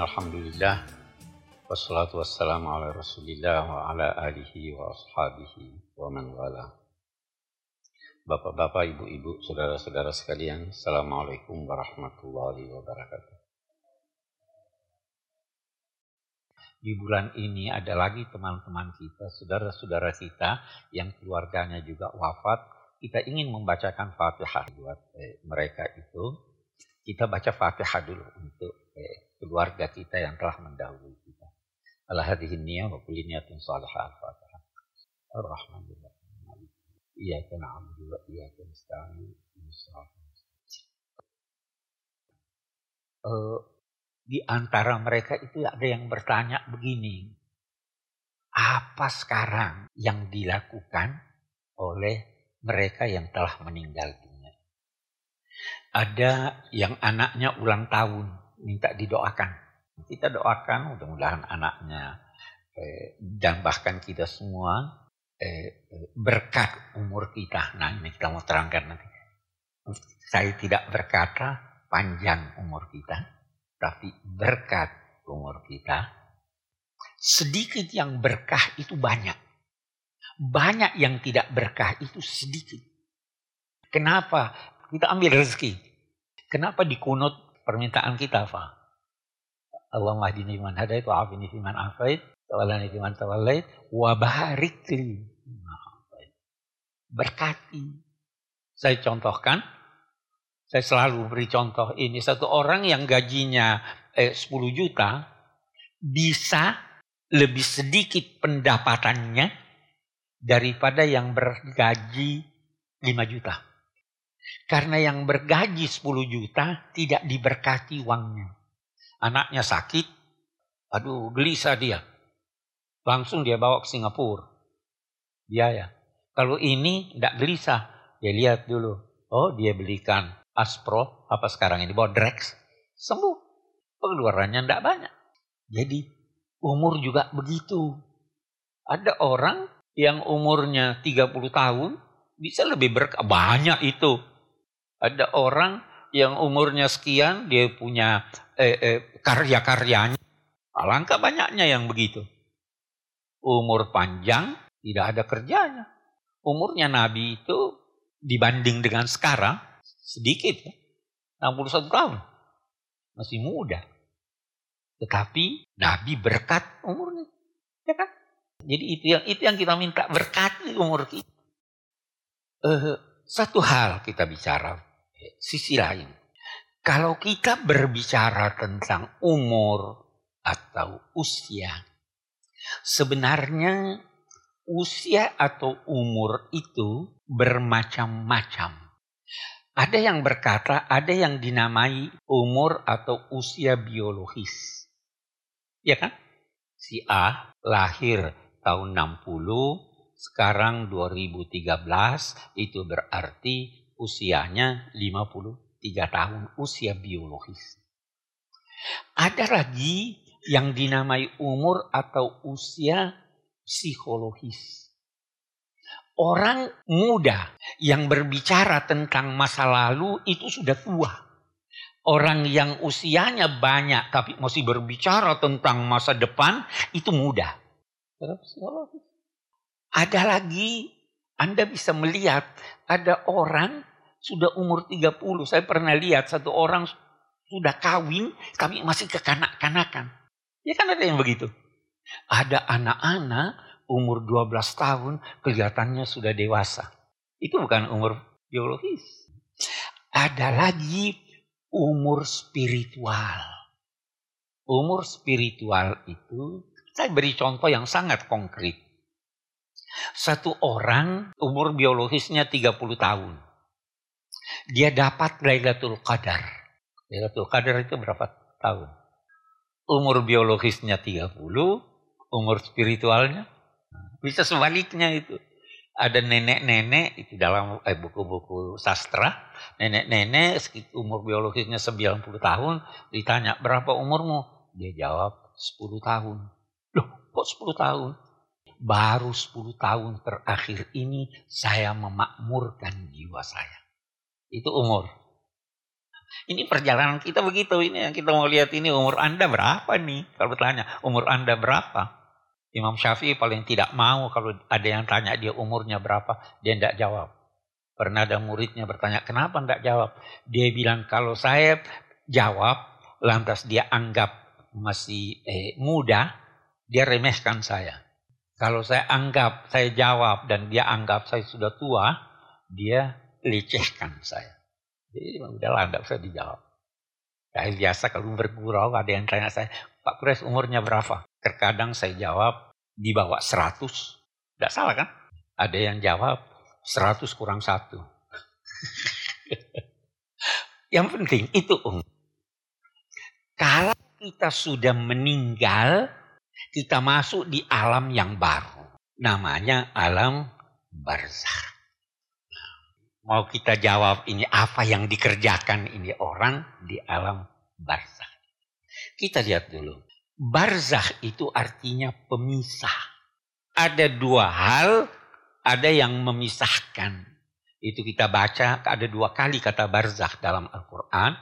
Alhamdulillah Wassalatu wassalamu ala rasulillah wa ala alihi wa ashabihi wa man wala Bapak-bapak, ibu-ibu, saudara-saudara sekalian Assalamualaikum warahmatullahi wabarakatuh Di bulan ini ada lagi teman-teman kita, saudara-saudara kita yang keluarganya juga wafat. Kita ingin membacakan fatihah buat eh, mereka itu. Kita baca fatihah dulu untuk keluarga kita yang telah mendahului kita. Ala hadhihi niyah wa kulli niyatin salihah al-fatihah. Ar-Rahmanirrahim. Iyaka na'budu wa iyaka nasta'in. Uh, di antara mereka itu ada yang bertanya begini. Apa sekarang yang dilakukan oleh mereka yang telah meninggal dunia? Ada yang anaknya ulang tahun, minta didoakan. Kita doakan mudah-mudahan anaknya eh, dan bahkan kita semua eh, berkat umur kita. Nah ini kita mau terangkan nanti. Saya tidak berkata panjang umur kita tapi berkat umur kita. Sedikit yang berkah itu banyak. Banyak yang tidak berkah itu sedikit. Kenapa? Kita ambil rezeki. Kenapa dikunut permintaan kita, Pak? Allah mahdini man hadait wa afini man afait, tawallani man tawallait, wa barik li. Berkati. Saya contohkan, saya selalu beri contoh ini. Satu orang yang gajinya eh, 10 juta bisa lebih sedikit pendapatannya daripada yang bergaji 5 juta. Karena yang bergaji 10 juta tidak diberkati uangnya. Anaknya sakit, aduh gelisah dia. Langsung dia bawa ke Singapura. Biaya. Kalau ini tidak gelisah, dia lihat dulu. Oh dia belikan Aspro, apa sekarang ini, Bodrex, sembuh. Pengeluarannya tidak banyak. Jadi umur juga begitu. Ada orang yang umurnya 30 tahun bisa lebih berkah. Banyak itu. Ada orang yang umurnya sekian, dia punya eh, eh, karya-karyanya. Alangkah banyaknya yang begitu. Umur panjang, tidak ada kerjanya. Umurnya Nabi itu dibanding dengan sekarang, Sedikit ya. 61 tahun. Masih muda. Tetapi Nabi berkat umurnya. Ya kan? Jadi itu yang itu yang kita minta berkat umur kita. Uh, satu hal kita bicara, sisi lain. Kalau kita berbicara tentang umur atau usia, sebenarnya usia atau umur itu bermacam-macam. Ada yang berkata, ada yang dinamai umur atau usia biologis. Ya kan? Si A lahir tahun 60, sekarang 2013, itu berarti usianya 53 tahun, usia biologis. Ada lagi yang dinamai umur atau usia psikologis. Orang muda yang berbicara tentang masa lalu itu sudah tua. Orang yang usianya banyak tapi masih berbicara tentang masa depan itu muda. Ada lagi Anda bisa melihat ada orang sudah umur 30. Saya pernah lihat satu orang sudah kawin kami masih kekanak-kanakan. Ya kan ada yang begitu. Ada anak-anak umur 12 tahun kelihatannya sudah dewasa. Itu bukan umur biologis. Ada lagi umur spiritual. Umur spiritual itu, saya beri contoh yang sangat konkret. Satu orang umur biologisnya 30 tahun. Dia dapat Lailatul Qadar. Lailatul Qadar itu berapa tahun? Umur biologisnya 30, umur spiritualnya bisa sebaliknya itu. Ada nenek-nenek itu dalam eh, buku-buku sastra, nenek-nenek umur biologisnya 90 tahun, ditanya berapa umurmu? Dia jawab 10 tahun. Loh, kok 10 tahun? Baru 10 tahun terakhir ini saya memakmurkan jiwa saya. Itu umur. Ini perjalanan kita begitu. Ini yang kita mau lihat ini umur Anda berapa nih? Kalau bertanya umur Anda berapa? Imam Syafi'i paling tidak mau kalau ada yang tanya dia umurnya berapa, dia tidak jawab. Pernah ada muridnya bertanya, kenapa tidak jawab? Dia bilang, kalau saya jawab, lantas dia anggap masih eh, muda, dia remehkan saya. Kalau saya anggap, saya jawab, dan dia anggap saya sudah tua, dia lecehkan saya. Jadi udahlah, tidak usah dijawab. Saya biasa kalau bergurau ada yang tanya saya, Pak Kures umurnya berapa? Terkadang saya jawab di bawah 100. Tidak salah kan? Ada yang jawab 100 kurang satu. yang penting itu um. Kalau kita sudah meninggal, kita masuk di alam yang baru. Namanya alam barzah. Mau kita jawab ini apa yang dikerjakan ini orang di alam barzah. Kita lihat dulu. Barzah itu artinya pemisah. Ada dua hal, ada yang memisahkan. Itu kita baca ada dua kali kata barzah dalam Al-Quran.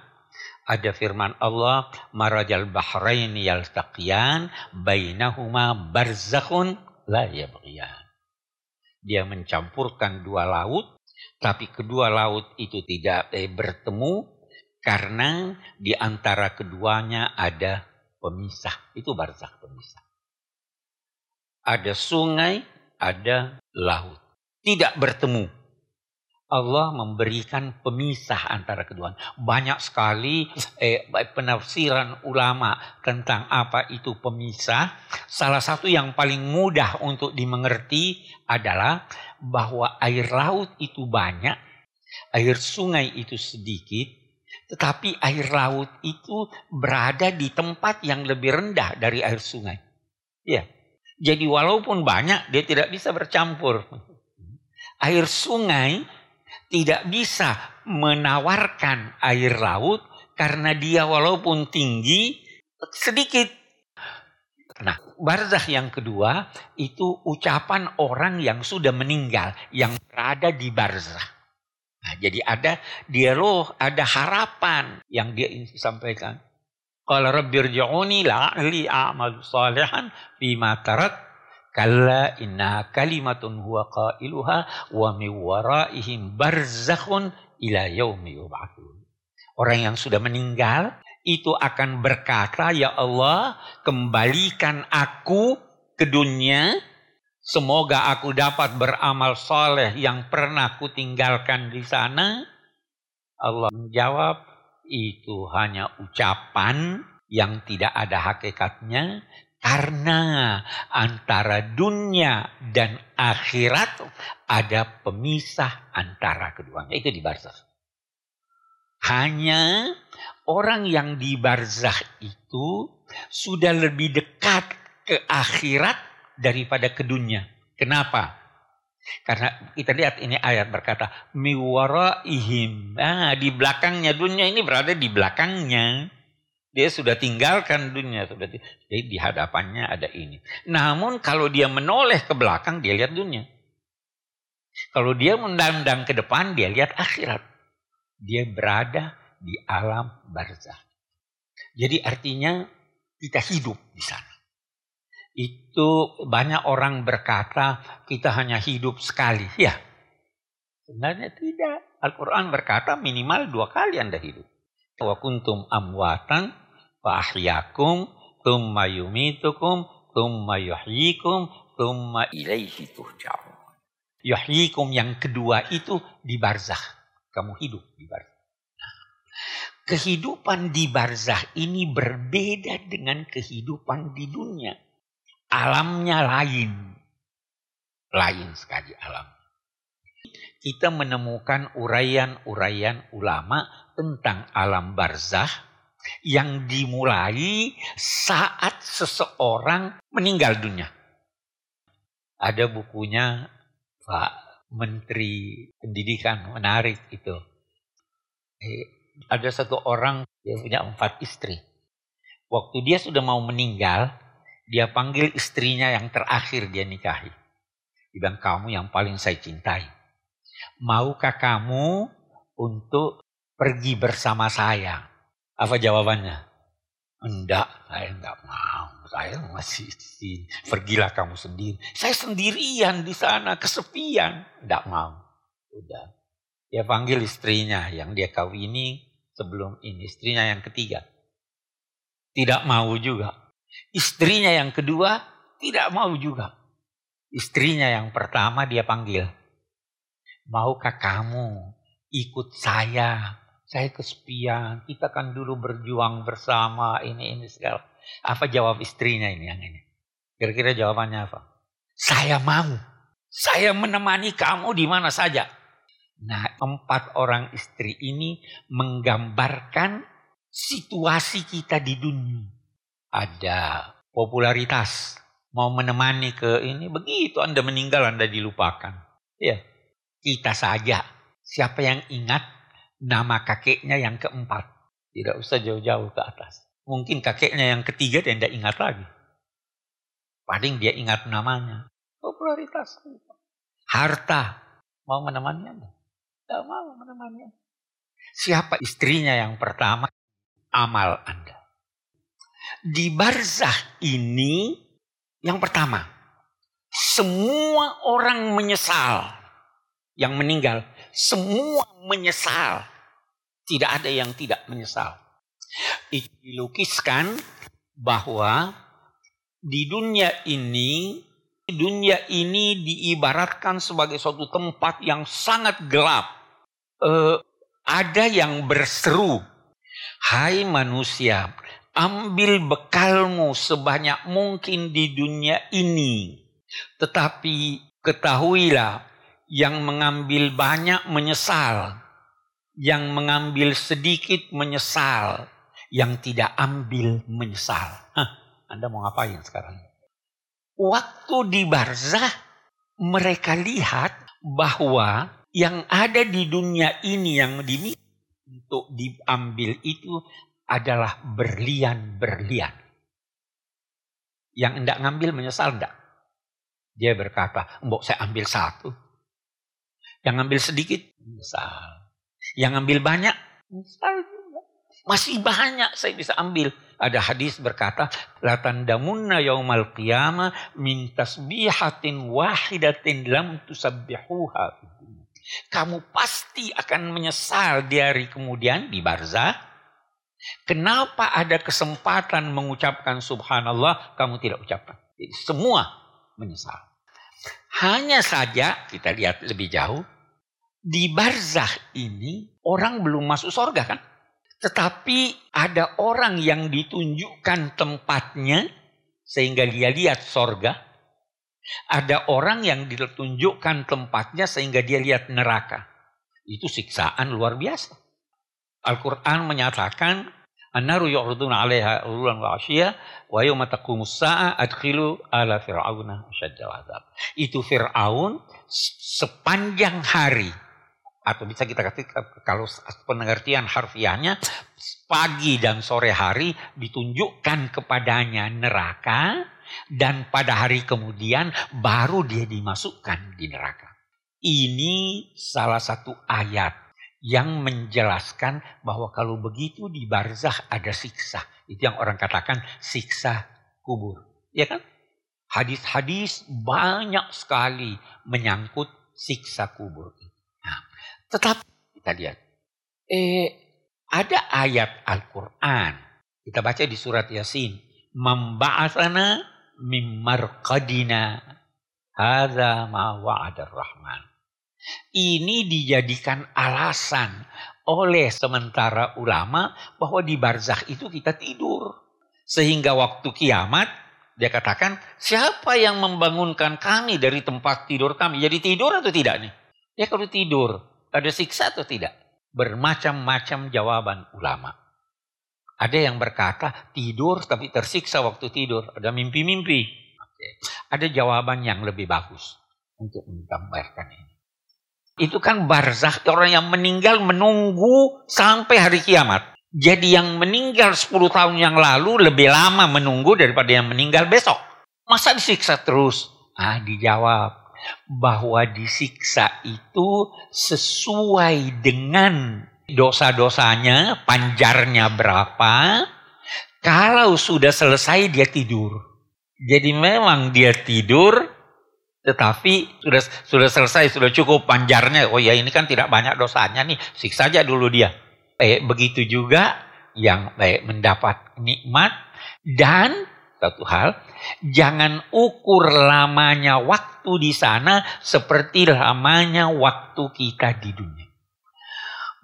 Ada firman Allah, marajal bahrain yaltaqiyan bainahuma barzakhun la yabghiyan. Dia mencampurkan dua laut tapi kedua laut itu tidak eh, bertemu karena di antara keduanya ada pemisah. Itu barzakh pemisah. Ada sungai, ada laut. Tidak bertemu. Allah memberikan pemisah antara keduanya. Banyak sekali eh, penafsiran ulama tentang apa itu pemisah. Salah satu yang paling mudah untuk dimengerti adalah bahwa air laut itu banyak, air sungai itu sedikit, tetapi air laut itu berada di tempat yang lebih rendah dari air sungai. Ya. Jadi walaupun banyak dia tidak bisa bercampur. Air sungai tidak bisa menawarkan air laut karena dia walaupun tinggi sedikit. Nah, barzah yang kedua itu ucapan orang yang sudah meninggal yang berada di barzah. Nah, jadi ada dialog, ada harapan yang dia sampaikan. Qala rabbirji'uni la'ali a'mal salihan bima tarak Kalla inna kalimatun huwa qailuha wa mi waraihim barzakhun ila yaumi yub'atsun. Orang yang sudah meninggal itu akan berkata, "Ya Allah, kembalikan aku ke dunia. Semoga aku dapat beramal soleh yang pernah kutinggalkan di sana." Allah menjawab, "Itu hanya ucapan yang tidak ada hakikatnya karena antara dunia dan akhirat ada pemisah antara keduanya. Itu di barzakh. Hanya orang yang di barzakh itu sudah lebih dekat ke akhirat daripada ke dunia. Kenapa? Karena kita lihat ini ayat berkata ihim. Nah, di belakangnya dunia ini berada di belakangnya. Dia sudah tinggalkan dunia. Sudah jadi di hadapannya ada ini. Namun kalau dia menoleh ke belakang, dia lihat dunia. Kalau dia mendandang ke depan, dia lihat akhirat. Dia berada di alam barzah. Jadi artinya kita hidup di sana. Itu banyak orang berkata kita hanya hidup sekali. Ya, sebenarnya tidak. Al-Quran berkata minimal dua kali Anda hidup wa kuntum amwatan fa ahyakum thumma yumitukum thumma yuhyikum thumma ilaihi turja'un. Yuhyikum yang kedua itu di barzah. Kamu hidup di barzah. kehidupan di barzah ini berbeda dengan kehidupan di dunia. Alamnya lain. Lain sekali alam. Kita menemukan uraian-uraian ulama tentang alam barzah yang dimulai saat seseorang meninggal dunia. Ada bukunya Pak Menteri Pendidikan menarik itu. Eh, ada satu orang yang punya empat istri. Waktu dia sudah mau meninggal, dia panggil istrinya yang terakhir dia nikahi. Dia bilang, kamu yang paling saya cintai. Maukah kamu untuk pergi bersama saya. Apa jawabannya? Enggak, saya enggak mau. Saya masih sini. Pergilah kamu sendiri. Saya sendirian di sana, kesepian. Enggak mau. Udah. Dia panggil istrinya yang dia kawini sebelum ini. Istrinya yang ketiga. Tidak mau juga. Istrinya yang kedua tidak mau juga. Istrinya yang pertama dia panggil. Maukah kamu ikut saya? Saya kesepian. Kita kan dulu berjuang bersama ini ini segala. Apa jawab istrinya ini yang ini? Kira-kira jawabannya apa? Saya mau. Saya menemani kamu di mana saja. Nah, empat orang istri ini menggambarkan situasi kita di dunia. Ada popularitas, mau menemani ke ini, begitu Anda meninggal Anda dilupakan. Ya, kita saja. Siapa yang ingat nama kakeknya yang keempat? Tidak usah jauh-jauh ke atas. Mungkin kakeknya yang ketiga dia tidak ingat lagi. Paling dia ingat namanya. Popularitas. Harta. Mau menemani Anda? Tidak mau menemani Siapa istrinya yang pertama? Amal Anda. Di barzah ini yang pertama, semua orang menyesal yang meninggal, semua menyesal. Tidak ada yang tidak menyesal. Itu dilukiskan bahwa di dunia ini, dunia ini diibaratkan sebagai suatu tempat yang sangat gelap. Uh, ada yang berseru, Hai manusia, ambil bekalmu sebanyak mungkin di dunia ini. Tetapi ketahuilah yang mengambil banyak menyesal, yang mengambil sedikit menyesal, yang tidak ambil menyesal. Hah, Anda mau ngapain sekarang? Waktu di barzah mereka lihat bahwa yang ada di dunia ini yang dimiliki untuk diambil itu adalah berlian-berlian. Yang hendak ngambil menyesal enggak? Dia berkata, mbok saya ambil satu. Yang ambil sedikit, menyesal. Yang ambil banyak, menyesal juga. Masih banyak saya bisa ambil. Ada hadis berkata, La tandamunna yaumal qiyamah min tasbihatin wahidatin lam tusabbihuha. Kamu pasti akan menyesal di hari kemudian di barzah. Kenapa ada kesempatan mengucapkan subhanallah, kamu tidak ucapkan. Jadi semua menyesal. Hanya saja kita lihat lebih jauh. Di barzah ini orang belum masuk sorga kan. Tetapi ada orang yang ditunjukkan tempatnya sehingga dia lihat sorga. Ada orang yang ditunjukkan tempatnya sehingga dia lihat neraka. Itu siksaan luar biasa. Al-Quran menyatakan An-naru yu'raduna 'alaiha ululan wa 'ashiyya wa yawma taqumus sa'a adkhilu ala fir'auna asyaddal azab. Itu Firaun sepanjang hari atau bisa kita katakan kalau pengertian harfiahnya pagi dan sore hari ditunjukkan kepadanya neraka dan pada hari kemudian baru dia dimasukkan di neraka. Ini salah satu ayat yang menjelaskan bahwa kalau begitu di barzah ada siksa. Itu yang orang katakan siksa kubur. Ya kan? Hadis-hadis banyak sekali menyangkut siksa kubur. Nah, tetapi kita lihat. Eh, ada ayat Al-Quran. Kita baca di surat Yasin. Memba'athana mimmarqadina. Hadha ma wa'adar rahman. Ini dijadikan alasan oleh sementara ulama bahwa di barzakh itu kita tidur. Sehingga waktu kiamat dia katakan siapa yang membangunkan kami dari tempat tidur kami. Jadi tidur atau tidak nih? Ya kalau tidur ada siksa atau tidak? Bermacam-macam jawaban ulama. Ada yang berkata tidur tapi tersiksa waktu tidur. Ada mimpi-mimpi. Ada jawaban yang lebih bagus untuk menggambarkan ini. Itu kan barzah orang yang meninggal menunggu sampai hari kiamat. Jadi yang meninggal 10 tahun yang lalu lebih lama menunggu daripada yang meninggal besok. Masa disiksa terus? Ah, dijawab bahwa disiksa itu sesuai dengan dosa-dosanya, panjarnya berapa. Kalau sudah selesai dia tidur. Jadi memang dia tidur, tetapi sudah sudah selesai, sudah cukup panjarnya. Oh ya ini kan tidak banyak dosanya nih, siksa saja dulu dia. Eh, begitu juga yang baik mendapat nikmat dan satu hal, jangan ukur lamanya waktu di sana seperti lamanya waktu kita di dunia.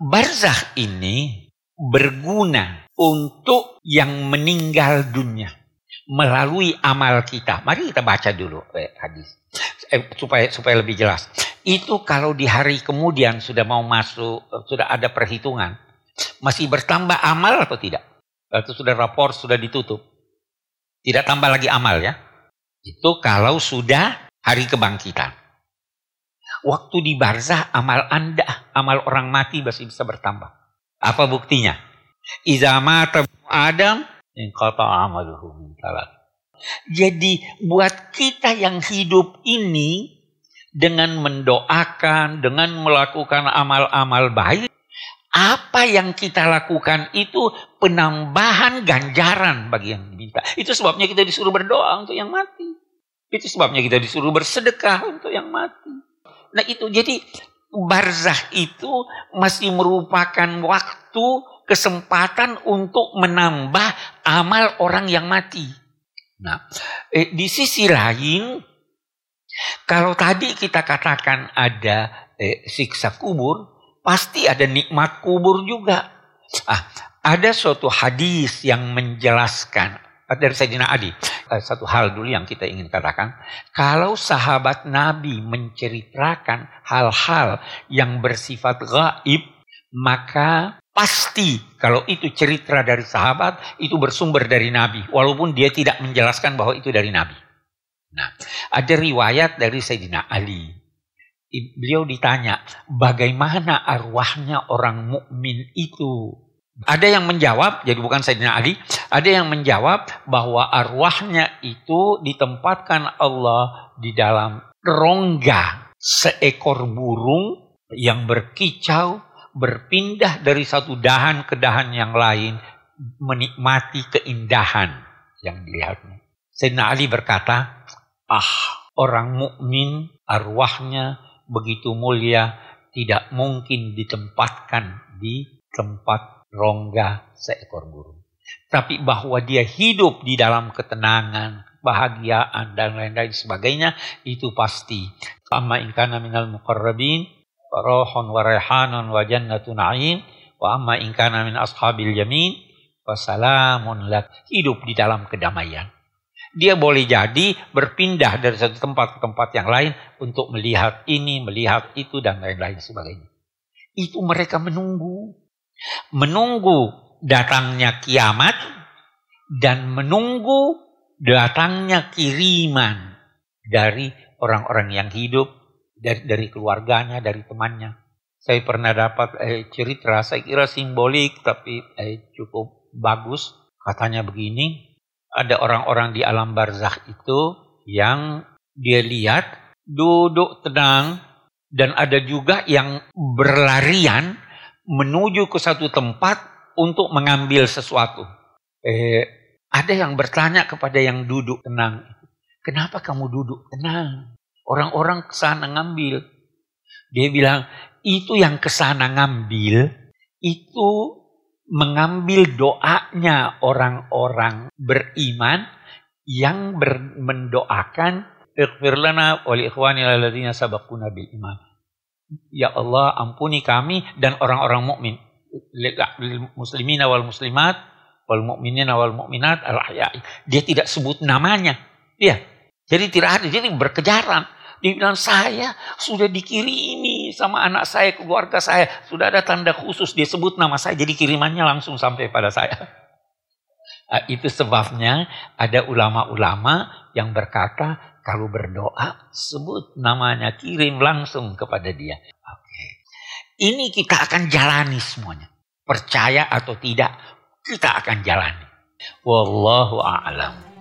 Barzah ini berguna untuk yang meninggal dunia melalui amal kita. Mari kita baca dulu eh, hadis eh, supaya supaya lebih jelas. Itu kalau di hari kemudian sudah mau masuk, sudah ada perhitungan, masih bertambah amal atau tidak? Atau sudah rapor sudah ditutup? Tidak tambah lagi amal ya. Itu kalau sudah hari kebangkitan. Waktu di barzah amal anda, amal orang mati masih bisa bertambah. Apa buktinya? Iza mata Adam, Jadi buat kita yang hidup ini dengan mendoakan, dengan melakukan amal-amal baik, apa yang kita lakukan itu penambahan ganjaran bagi yang diminta. Itu sebabnya kita disuruh berdoa untuk yang mati. Itu sebabnya kita disuruh bersedekah untuk yang mati. Nah itu jadi barzah itu masih merupakan waktu kesempatan untuk menambah amal orang yang mati. Nah, eh, di sisi lain, kalau tadi kita katakan ada eh, siksa kubur, pasti ada nikmat kubur juga. Ah, ada suatu hadis yang menjelaskan dari Sayyidina Ali. Eh, satu hal dulu yang kita ingin katakan. Kalau sahabat Nabi menceritakan hal-hal yang bersifat gaib, maka pasti kalau itu cerita dari sahabat, itu bersumber dari Nabi. Walaupun dia tidak menjelaskan bahwa itu dari Nabi. Nah, ada riwayat dari Sayyidina Ali beliau ditanya, bagaimana arwahnya orang mukmin itu? Ada yang menjawab, jadi bukan Sayyidina Ali, ada yang menjawab bahwa arwahnya itu ditempatkan Allah di dalam rongga seekor burung yang berkicau, berpindah dari satu dahan ke dahan yang lain, menikmati keindahan yang dilihatnya. Sayyidina Ali berkata, ah orang mukmin arwahnya begitu mulia tidak mungkin ditempatkan di tempat rongga seekor burung. Tapi bahwa dia hidup di dalam ketenangan, kebahagiaan dan lain-lain sebagainya itu pasti. Amma in kana minal rohon wa rehanon wa jannatu na'im wa amma in kana min ashabil yamin wa salamun lak. Hidup di dalam kedamaian. Dia boleh jadi berpindah dari satu tempat ke tempat yang lain untuk melihat ini, melihat itu, dan lain-lain sebagainya. Itu mereka menunggu. Menunggu datangnya kiamat dan menunggu datangnya kiriman dari orang-orang yang hidup, dari, dari keluarganya, dari temannya. Saya pernah dapat eh, cerita, saya kira simbolik tapi eh, cukup bagus. Katanya begini, ada orang-orang di alam barzakh itu yang dia lihat duduk tenang dan ada juga yang berlarian menuju ke satu tempat untuk mengambil sesuatu. Eh, ada yang bertanya kepada yang duduk tenang, kenapa kamu duduk tenang? Orang-orang ke sana ngambil. Dia bilang, itu yang ke sana ngambil, itu mengambil doanya orang-orang beriman yang ber, mendoakan ighfir lana wa li ikhwanina alladziina sabaquna bil iman. Ya Allah, ampuni kami dan orang-orang mukmin. Lil muslimina wal muslimat wal mu'minina wal mu'minat al ahya'i. Dia tidak sebut namanya. Iya. Jadi tidak ada, jadi berkejaran. Dia bilang saya sudah dikirimi sama anak saya, keluarga saya. Sudah ada tanda khusus, dia sebut nama saya. Jadi kirimannya langsung sampai pada saya. Nah, itu sebabnya ada ulama-ulama yang berkata kalau berdoa sebut namanya kirim langsung kepada dia. Oke. Ini kita akan jalani semuanya. Percaya atau tidak kita akan jalani. Wallahu a'lam.